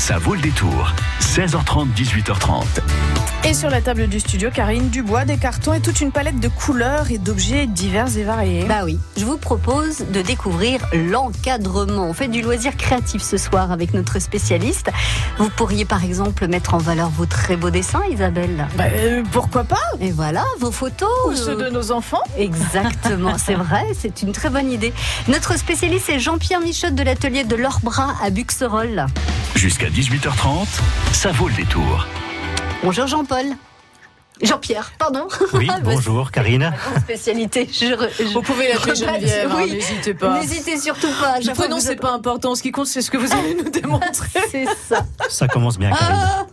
Ça vaut le détour. 16h30, 18h30. Et sur la table du studio, Karine Dubois, des cartons et toute une palette de couleurs et d'objets divers et variés. Bah oui, je vous propose de découvrir l'encadrement. On fait du loisir créatif ce soir avec notre spécialiste. Vous pourriez par exemple mettre en valeur vos très beaux dessins, Isabelle. Bah, euh, pourquoi pas? Et voilà, vos photos. Ou ceux de nos enfants. Exactement, c'est vrai, c'est une très bonne idée. Notre spécialiste est Jean-Pierre Michotte de l'atelier de l'Orbras à Buxerolles. Jusqu'à 18h30, ça vaut le détour. Bonjour Jean-Paul. Jean-Pierre, pardon. Oui, bonjour Karine. spécialité. Je, vous pouvez l'appeler Geneviève, hein, n'hésitez pas. N'hésitez surtout pas. Le prénom, c'est pas important. Ce qui compte, c'est ce que vous allez nous démontrer. c'est ça. Ça commence bien, Karine.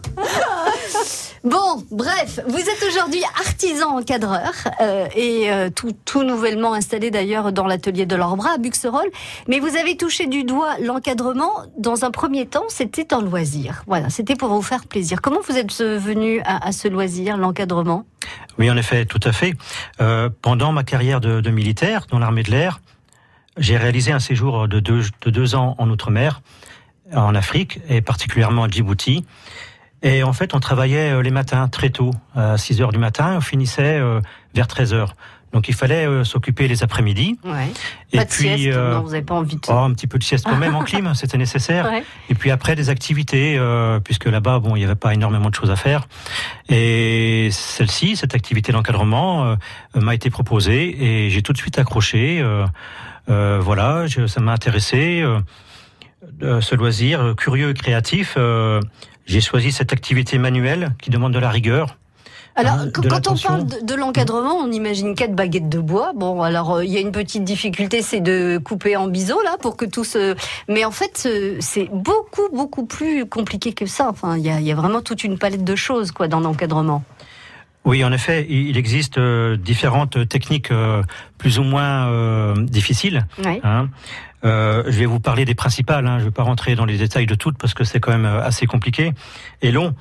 Bon, bref, vous êtes aujourd'hui artisan encadreur euh, et euh, tout, nouvellement installé d'ailleurs dans l'atelier de l'Orbra à Buxerolles. Mais vous avez touché du doigt l'encadrement. Dans un premier temps, c'était un loisir. Voilà, c'était pour vous faire plaisir. Comment vous êtes venu à, ce loisir, l'encadrement? Oui, en effet, tout à fait. Euh, pendant ma carrière de, de militaire dans l'armée de l'air, j'ai réalisé un séjour de deux, de deux ans en Outre-mer, en Afrique, et particulièrement à Djibouti. Et en fait, on travaillait euh, les matins très tôt, à 6 heures du matin, on finissait euh, vers 13 heures. Donc il fallait euh, s'occuper les après-midi. Ouais. Et pas de puis, sieste, euh, non, vous n'avez pas envie de... Oh, un petit peu de sieste quand même en clim, c'était nécessaire. Ouais. Et puis après des activités, euh, puisque là-bas, bon, il n'y avait pas énormément de choses à faire. Et celle-ci, cette activité d'encadrement, m'a été proposée et j'ai tout de suite accroché. voilà, je, ça m'a intéressé. ce loisir curieux et créatif j'ai choisi cette activité manuelle qui demande de la rigueur. Alors, hein, quand on parle de, de l'encadrement, on imagine quatre baguettes de bois. Bon, alors il y a une petite difficulté, c'est de couper en biseau là pour que tout se. Mais en fait, c'est beaucoup beaucoup plus compliqué que ça. Enfin, il y a, vraiment toute une palette de choses quoi dans l'encadrement. Oui, en effet, il existe euh, différentes techniques euh, plus ou moins euh, difficiles. Oui. Hein. Euh, je vais vous parler des principales. Hein. Je ne vais pas rentrer dans les détails de toutes parce que c'est quand même assez compliqué et long.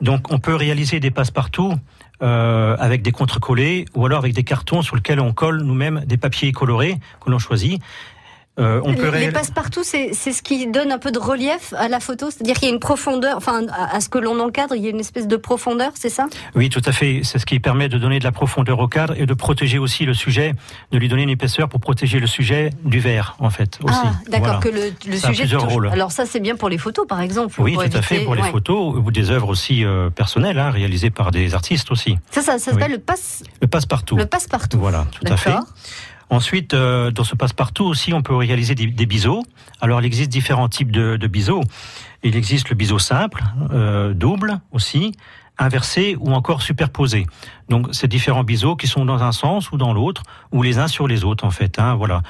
Donc, on peut réaliser des passe-partout euh, avec des contre-collés ou alors avec des cartons sur lesquels on colle nous-mêmes des papiers colorés que l'on choisit. Euh, on peut les passe-partout, c'est ce qui donne un peu de relief à la photo, c'est-à-dire qu'il y a une profondeur, enfin à ce que l'on encadre, il y a une espèce de profondeur, c'est ça? Oui, tout à fait. C'est ce qui permet de donner de la profondeur au cadre et de protéger aussi le sujet, de lui donner une épaisseur pour protéger le sujet du verre, en fait. Aussi. Ah, d'accord, voilà. que le, le sujet. Touche... Rôles. Alors ça, c'est bien pour les photos, par exemple. Oui, tout éviter... à fait pour les ouais. photos ou des œuvres aussi euh, personnelles, hein, réalisées par des artistes aussi. Ça, ça, ça s'appelle oui. le passe. Le passe-partout. Le passe-partout. Voilà, tout à fait. Ensuite, euh, dans ce passe-partout aussi, on peut réaliser des, des, biseaux. Alors, il existe différents types de, de biseaux. Il existe le biseau simple, euh, double aussi, inversé ou encore superposé. Donc, c'est différents biseaux qui sont dans un sens ou dans l'autre, ou les uns sur les autres, en fait. Hein, voilà.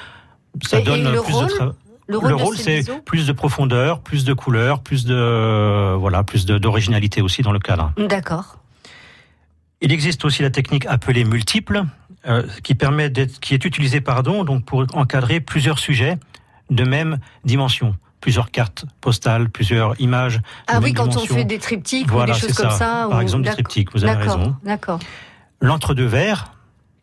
Ça et, donne et le plus rôle de travail. le rôle, le rôle c'est plus de profondeur, plus de couleur, plus de euh, voilà, plus d'originalité aussi dans le cadre. D'accord. Il existe aussi la technique appelée multiple, euh, qui permet d'être, qui est utilisée pardon, donc pour encadrer plusieurs sujets de même dimension, plusieurs cartes postales, plusieurs images. Ah oui, quand dimension. on fait des triptyques voilà, ou des choses comme ça. ça. Par ou... exemple, des triptyques, vous avez raison. D'accord. L'entre-deux verres,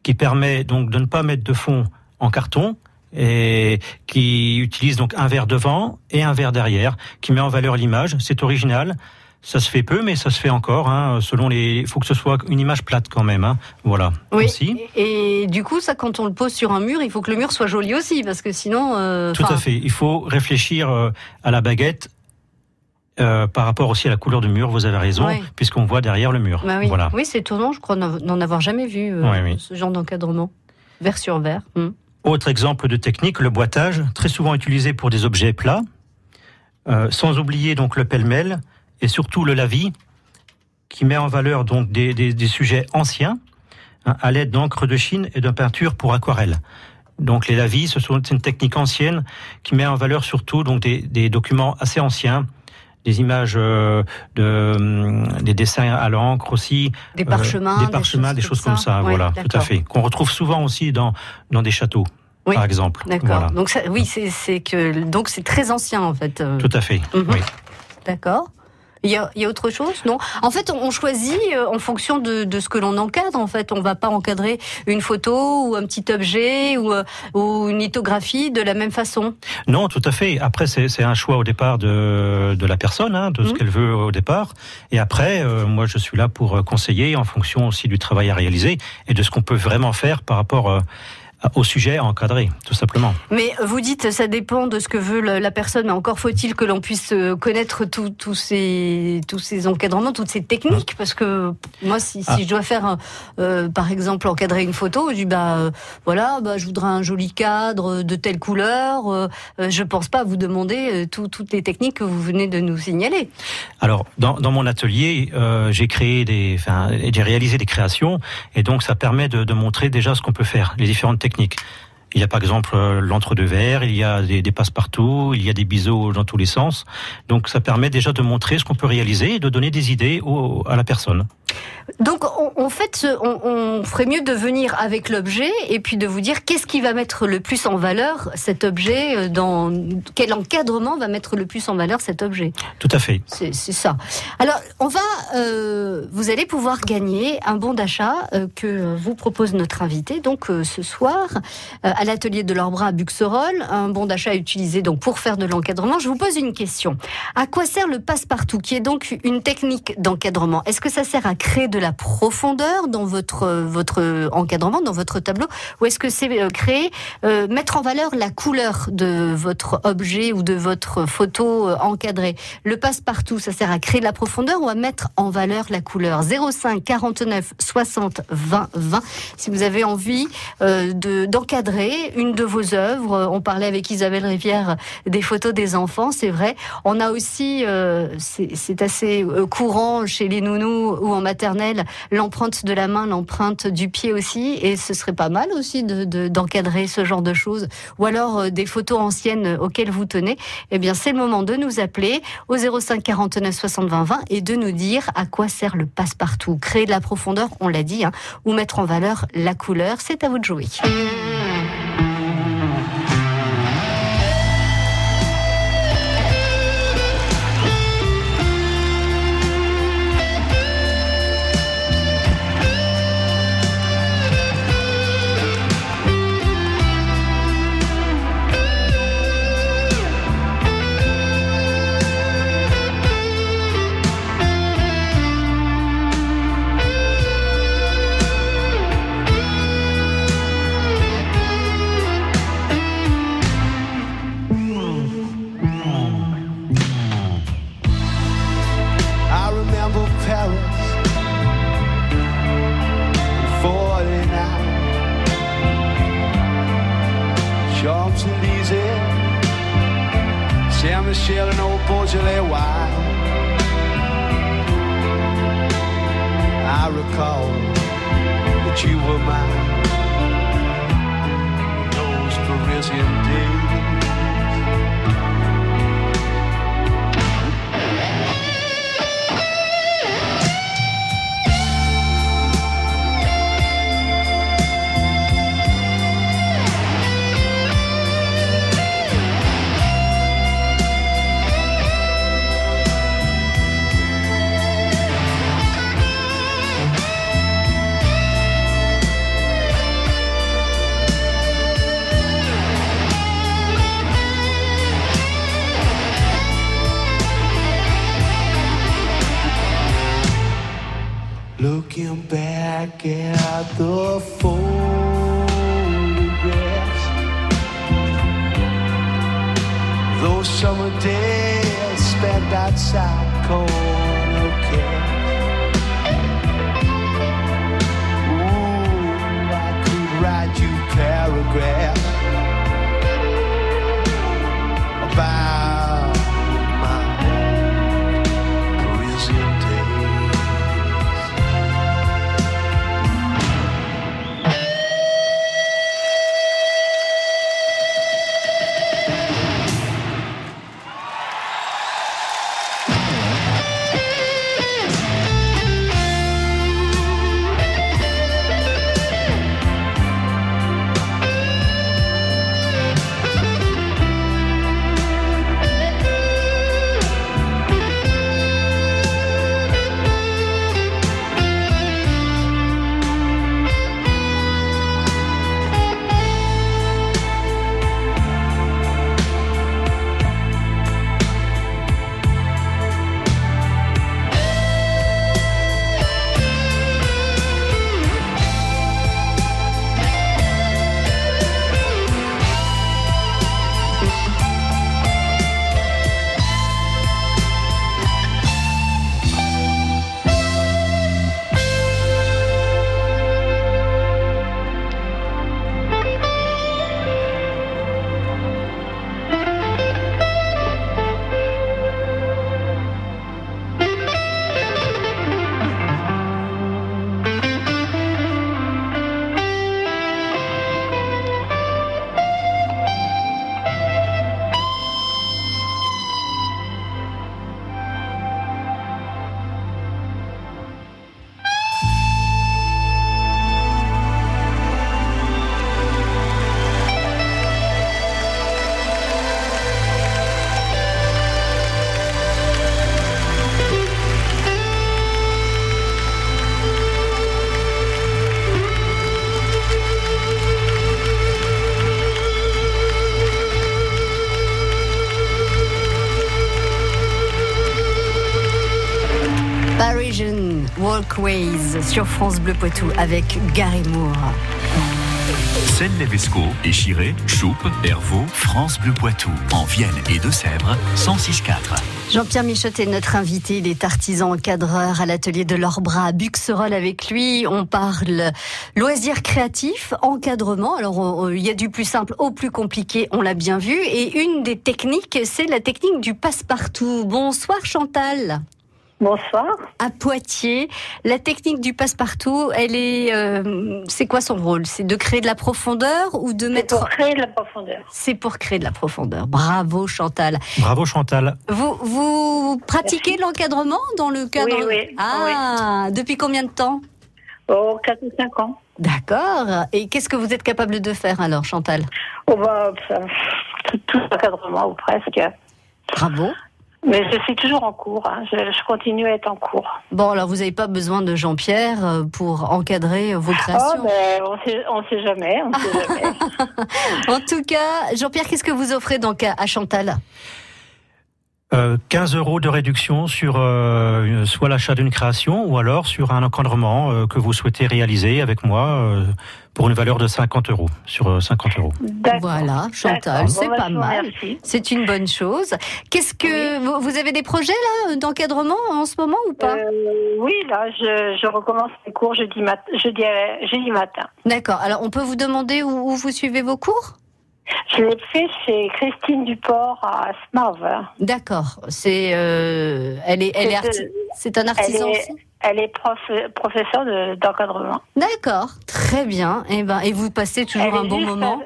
qui permet donc de ne pas mettre de fond en carton, et qui utilise donc un verre devant et un verre derrière, qui met en valeur l'image. C'est original. Ça se fait peu, mais ça se fait encore. Hein, selon les, il faut que ce soit une image plate quand même. Hein, voilà. Oui. Aussi. Et, et, du coup, ça, quand on le pose sur un mur, il faut que le mur soit joli aussi, parce que sinon. Euh, Tout à fait. Il faut réfléchir euh, à la baguette. Euh, par rapport aussi à la couleur du mur, vous avez raison, oui. puisqu'on voit derrière le mur. Bah oui, voilà. oui c'est étonnant, je crois n'en avoir jamais vu oui. ce genre d'encadrement, verre sur verre. Hum. Autre exemple de technique, le boitage, très souvent utilisé pour des objets plats, euh, sans oublier donc le pêle-mêle et surtout le lavis, qui met en valeur donc des, des, des sujets anciens hein, à l'aide d'encre de Chine et de peinture pour aquarelle. Donc les lavis, ce sont une technique ancienne qui met en valeur surtout donc des, des documents assez anciens, des images euh, de euh, des dessins à l'encre aussi, des parchemins, euh, des, parchemins, des, choses, des choses comme ça, ça. voilà, tout à fait, qu'on retrouve souvent aussi dans dans des châteaux. Oui. Par exemple. D'accord. Voilà. Donc ça, oui, c'est que donc c'est très ancien en fait. Tout à fait. Mm -hmm. oui. D'accord. Il y a, il y a autre chose, non? En fait, on choisit euh, en fonction de, de ce que l'on encadre. En fait, on va pas encadrer une photo ou un petit objet ou, euh, ou une lithographie de la même façon. Non, tout à fait. Après, c'est un choix au départ de, de la personne, hein, de ce Mhm. qu'elle veut au départ. Et après, euh, moi, je suis là pour euh, conseiller en fonction aussi du travail à réaliser et de ce qu'on peut vraiment faire par rapport euh, au sujet à encadrer, tout simplement. Mais vous dites, ça dépend de ce que veut la personne, mais encore faut-il que l'on puisse euh, connaître tous ces, tous ces encadrements, toutes ces techniques, parce que moi, si, Ah. si je dois faire, un, euh, par exemple, encadrer une photo, je dis, bah, euh, voilà, bah, je voudrais un joli cadre de telle couleur, euh, euh, je pense pas vous demander euh, tout- toutes les techniques que vous venez de nous signaler. Alors, dans, dans mon atelier, euh, j'ai créé des, enfin, j'ai réalisé des créations, et donc ça permet de, de montrer déjà ce qu'on peut faire, les différentes techniques. Il y a par exemple euh, l'entre-deux-verres, il y a des, passe-partout, il y a des biseaux dans tous les sens. Donc ça permet déjà de montrer ce qu'on peut réaliser et de donner des idées à la personne. Donc, on, en fait, on, on ferait mieux de venir avec l'objet et puis de vous dire qu'est-ce qui va mettre le plus en valeur cet objet, euh, dans quel encadrement va mettre le plus en valeur cet objet. Tout à fait. C'est ça. Alors, on va, euh, vous allez pouvoir gagner un bon d'achat euh, que vous propose notre invité, donc euh, ce soir, à l'atelier de leurs bras à Buxerolles. Un bon d'achat utilisé donc pour faire de l'encadrement. Je vous pose une question. À quoi sert le passe-partout, qui est donc une technique d'encadrement? Est-ce que ça sert à créer de la profondeur dans votre votre encadrement, dans votre tableau, ou est-ce que c'est euh, créer, euh, mettre en valeur la couleur de votre objet ou de votre photo euh, encadrée? Le passe-partout, ça sert à créer de la profondeur ou à mettre en valeur la couleur? 05 49 60 20 20. Si vous avez envie de d'encadrer une de vos œuvres, on parlait avec Isabelle Rivière des photos des enfants, c'est vrai. On a aussi, c'est assez courant chez les nounous ou en maternelle, l'empreinte de la main, l'empreinte du pied aussi, et ce serait pas mal aussi de- de- d'encadrer ce genre de choses. Ou alors euh, des photos anciennes auxquelles vous tenez. Eh bien, c'est le moment de nous appeler au 05 49 60 20 20 et de nous dire à quoi sert le passe-partout. Créer de la profondeur, on l'a dit, hein, ou mettre en valeur la couleur. C'est à vous de jouer. Saint-Michel and old Beaujolais wine I recall that you were mine. In those Parisian days Walkways sur France Bleu Poitou avec Gary Moore. Seine-Lévesco, Échiré, Choupe, Hervaux, France Bleu Poitou. En Vienne et Deux-Sèvres, 106.4. Jean-Pierre Michotte est notre invité. Il est artisan encadreur à l'atelier de l'Orbra à Buxerolles. Avec lui, on parle loisirs créatifs, encadrement. Alors, il y a du plus simple au plus compliqué, on l'a bien vu. Et une des techniques, c'est la technique du passe-partout. Bonsoir Chantal. Bonsoir. À Poitiers, la technique du passe-partout, elle est, euh, c'est quoi son rôle? C'est de créer de la profondeur ou de C'est mettre pour créer de la profondeur. C'est pour créer de la profondeur. Bravo Chantal. Bravo Chantal. Vous, vous pratiquez l'encadrement dans le cadre Oui, oui. Ah, depuis combien de temps? Oh, 4 ou 5 ans. D'accord. Et qu'est-ce que vous êtes capable de faire alors, Chantal? Oh, bah, tout, tout l'encadrement ou presque. Bravo. Mais je suis toujours en cours. hein. Je, je continue à être en cours. Bon, alors vous n'avez pas besoin de Jean-Pierre euh, pour encadrer vos Oh, créations. mais on sait, on sait jamais. On sait jamais. En tout cas, Jean-Pierre, qu'est-ce que vous offrez donc à à Chantal? Euh, 15 euros de réduction sur euh, soit l'achat d'une création ou alors sur un encadrement euh, que vous souhaitez réaliser avec moi euh, pour une valeur de 50 euros sur euh, 50 euros. D'accord. Voilà, Chantal, c'est Bon, bah, pas mal. C'est une bonne chose. Qu'est-ce que vous, vous avez des projets là d'encadrement en ce moment ou pas? Euh, oui, là, je, je recommence mes cours jeudi, mat jeudi, euh, jeudi matin. D'accord. Alors, on peut vous demander où, où vous suivez vos cours? Je l'ai fait chez Christine Duport à Smarve. D'accord. C'est, euh, elle est, elle est C'est un artisan Elle est- aussi? Elle est prof, professeure de- d'encadrement. D'accord. Très bien. Et ben, et vous passez toujours Elle un bon moment? à-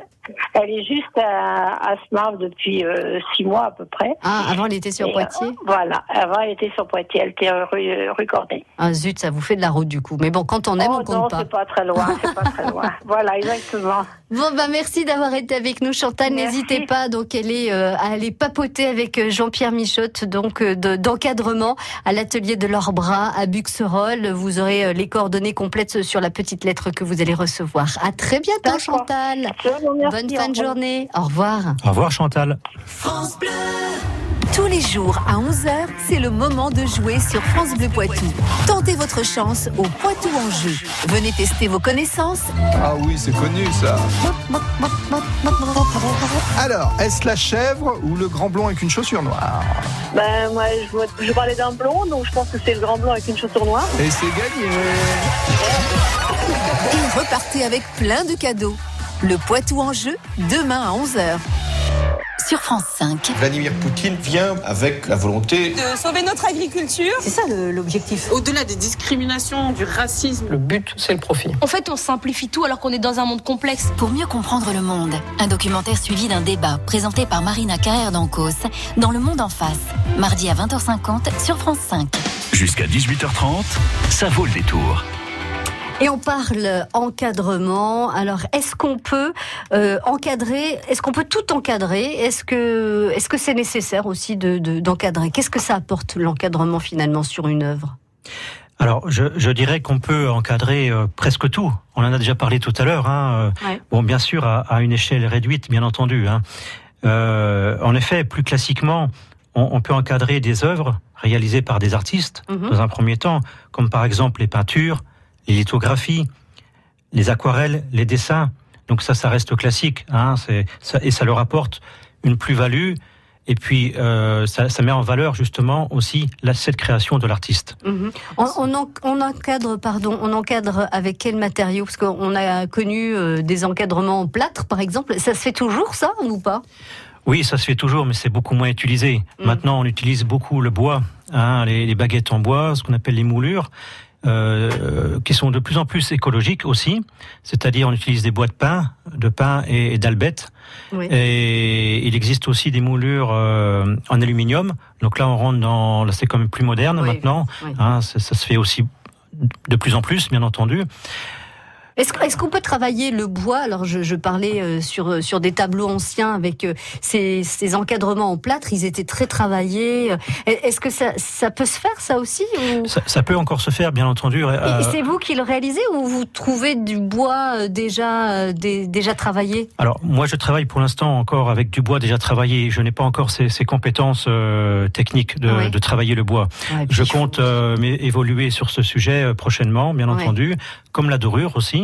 elle est juste à, à Smarve depuis euh, six mois à peu près. Ah, avant, elle était sur Et, Poitiers? euh, voilà. Avant, elle était sur Poitiers. Elle était euh, rue, euh, rue Corday. Ah zut, ça vous fait de la route du coup. Mais bon, quand on aime, oh on non, compte pas. c'est pas très loin. C'est pas très loin. Voilà, exactement. Bon, bah merci d'avoir été avec nous, Chantal. N'hésitez pas donc elle est, euh, à aller papoter avec euh, Jean-Pierre Michotte, donc euh, de- d'encadrement à l'atelier de leurs bras à Buxerolles. Vous aurez euh, les coordonnées complètes sur la petite lettre que vous allez recevoir. À très bientôt. Chantal. Bonne fin de journée. Au revoir. Au revoir Chantal. Tous les jours à 11h, c'est le moment de jouer sur France Bleu Poitou. Tentez votre chance au Poitou en jeu. Venez tester vos connaissances. Ah oui, c'est connu ça. Alors, est-ce la chèvre ou le grand blond avec une chaussure noire Ben, moi, je, vois- je parlais d'un blond, donc je pense que c'est le grand blond avec une chaussure noire. Et c'est gagné Et repartez avec plein de cadeaux. Le Poitou en jeu, demain à 11h. Sur France 5. Vladimir Poutine vient avec la volonté de sauver notre agriculture. C'est ça l'objectif. Au-delà des discriminations, du racisme. Le but, c'est le profit. En fait, on simplifie tout alors qu'on est dans un monde complexe. Pour mieux comprendre le monde, un documentaire suivi d'un débat présenté par Marina Carrère d'Ancos dans Le Monde en face, mardi à 20h50 sur France 5. Jusqu'à 18h30, ça vaut le détour. Et on parle encadrement. Alors, est-ce qu'on peut euh, encadrer Est-ce qu'on peut tout encadrer? Est-ce que est-ce que c'est nécessaire aussi de de- d'encadrer? Qu'est-ce que ça apporte l'encadrement finalement sur une œuvre? Alors, je, je dirais qu'on peut encadrer euh, presque tout. On en a déjà parlé tout à l'heure. Hein. euh, Ouais. Bon, bien sûr, à, à une échelle réduite, bien entendu. Hein. Euh, en effet, plus classiquement, on, on peut encadrer des œuvres réalisées par des artistes, Mhm. dans un premier temps, comme par exemple les peintures, les lithographies, les aquarelles, les dessins. Donc ça, ça reste classique. Hein. Ça, et ça leur apporte une plus-value. Et puis, euh, ça, ça met en valeur justement aussi la, cette création de l'artiste. Mhm. on, on en- on encadre, pardon, on encadre avec quel matériau? Parce qu'on a connu euh, des encadrements en plâtre, par exemple. Ça se fait toujours, ça, ou pas? Oui, ça se fait toujours, mais c'est beaucoup moins utilisé. Mm. Maintenant, on utilise beaucoup le bois, hein, les, les baguettes en bois, ce qu'on appelle les moulures, euh, qui sont de plus en plus écologiques aussi. C'est-à-dire, on utilise des bois de pain, de pain et, et d'albette. Oui. Et il existe aussi des moulures euh, en aluminium. Donc là, on rentre dans, là, c'est quand même plus moderne Oui, maintenant. oui. Hein, ça, ça se fait aussi de plus en plus, bien entendu. Est-ce qu'on peut travailler le bois? Alors, je, je parlais euh, sur, sur des tableaux anciens avec euh, ces, ces encadrements en plâtre, ils étaient très travaillés. Euh, Est-ce que ça, ça peut se faire, ça aussi ou- Ça, ça peut encore se faire, bien entendu. Et- euh, c'est vous qui le réalisez ou vous trouvez du bois euh, déjà, euh, dé- déjà travaillé? Alors, moi, je travaille pour l'instant encore avec du bois déjà travaillé. Je n'ai pas encore ces, ces compétences euh, techniques de, travailler le bois. Ouais, je compte euh, évoluer sur ce sujet euh, prochainement, bien Ouais. entendu, comme la dorure aussi.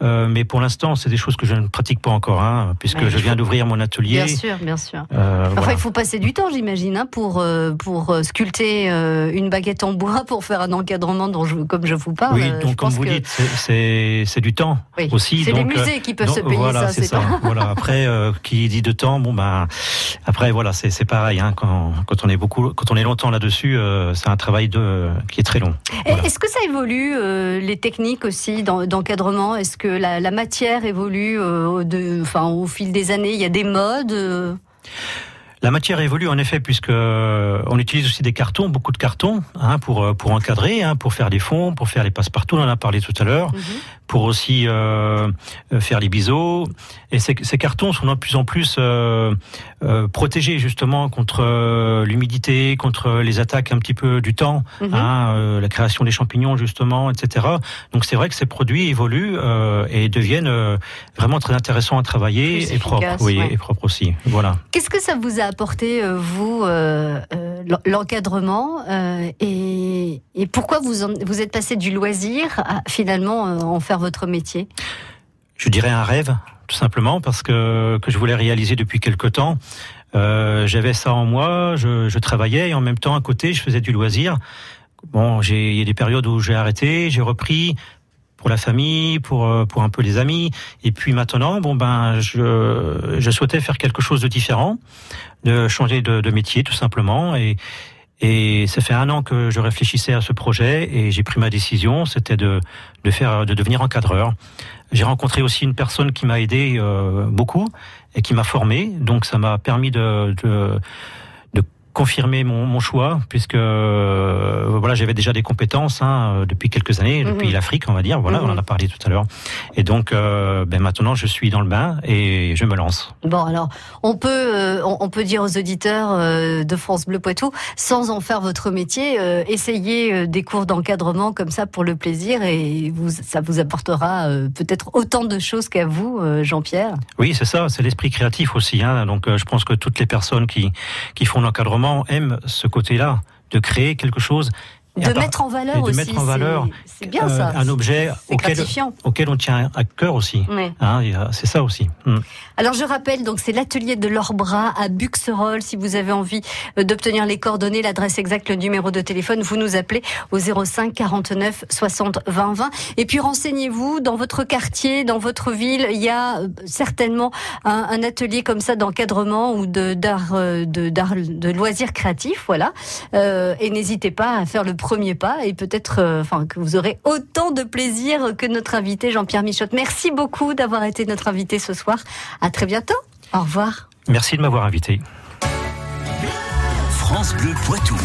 Euh, mais pour l'instant, c'est des choses que je ne pratique pas encore, hein, puisque Ouais, je viens d'ouvrir mon atelier. Bien sûr, bien sûr. Euh, Enfin, voilà. il faut passer du temps, j'imagine, hein, pour, euh, pour euh, sculpter une baguette en bois, pour faire un encadrement dont je, comme je vous parle. Oui, donc comme vous que- dites, c'est- du temps Oui, aussi. c'est les musées qui peuvent donc, se payer voilà, ça, c'est pas- voilà. Après, qui dit de temps, bon ben, après voilà, c'est c'est pareil. Hein, quand, quand on est beaucoup, quand on est longtemps là-dessus, c'est un travail de qui est très long. Est-ce que ça évolue, les techniques aussi d'en- d'encadrement? Est-ce que la, la matière évolue euh, au, de, enfin, au fil des années Il y a des modes euh, La matière évolue en effet puisque euh, on utilise aussi des cartons, beaucoup de cartons, hein, pour pour encadrer, hein, pour faire les fonds, pour faire les passe-partout. On en a parlé tout à l'heure. Pour aussi euh, euh, faire les biseaux. Et ces, ces cartons sont de plus en plus euh, protégés justement contre l'humidité, contre les attaques un petit peu du temps, Mhm. hein, la création des champignons justement, etc. Donc c'est vrai que ces produits évoluent et deviennent vraiment très intéressants à travailler Plus et propres, oui, ouais. et propres aussi. Voilà. Qu'est-ce que ça vous a apporté, vous, l'en- l'encadrement et, et pourquoi vous, en- vous êtes passé du loisir à finalement en faire votre métier je dirais un rêve, tout simplement, parce que, que je voulais réaliser depuis quelque temps. Euh, J'avais ça en moi, je, travaillais et en même temps, à côté, je faisais du loisir. Bon, il y a des périodes où j'ai arrêté, j'ai repris pour la famille, pour euh, pour un peu les amis, et puis maintenant, bon ben, je je souhaitais faire quelque chose de différent, de changer de, de métier, tout simplement, et et ça fait un an que je réfléchissais à ce projet et j'ai pris ma décision, c'était de, de faire, de devenir encadreur. J'ai rencontré aussi une personne qui m'a aidé euh, beaucoup et qui m'a formé, donc ça m'a permis de, de, confirmer mon, mon choix, puisque euh, voilà, j'avais déjà des compétences hein, depuis quelques années, Mhm. depuis l'Afrique, on va dire. Voilà, Mhm. on en a parlé tout à l'heure. Et donc, euh, ben maintenant, je suis dans le bain et je me lance. Bon, alors, on peut, euh, on, peut dire aux auditeurs de France Bleu Poitou, sans en faire votre métier, essayez des cours d'encadrement comme ça pour le plaisir et vous, ça vous apportera peut-être autant de choses qu'à vous, Jean-Pierre. Oui, c'est ça, c'est l'esprit créatif aussi. Hein. Donc, je pense que toutes les personnes qui, qui font l'encadrement aiment ce côté-là, de créer quelque chose. De mettre en valeur de aussi, mettre en c'est- valeur c'est bien euh, ça. un objet auquel, on tient à cœur aussi. Hein, c'est ça aussi. Mm. Alors je rappelle, donc c'est l'atelier de leurs bras à Buxerolles. Si vous avez envie euh, d'obtenir les coordonnées, l'adresse exacte, le numéro de téléphone, vous nous appelez au 05 49 60 20 20. Et puis renseignez-vous dans votre quartier, dans votre ville, il y a euh, certainement un, un atelier comme ça d'encadrement ou de d'art de loisirs créatifs, voilà. Euh, et n'hésitez pas à faire le premier pas et peut-être, euh, enfin, que vous aurez autant de plaisir que notre invité Jean-Pierre Michotte. Merci beaucoup d'avoir été notre invité ce soir. À très bientôt. Au revoir. Merci de m'avoir invité. France Bleu Poitou.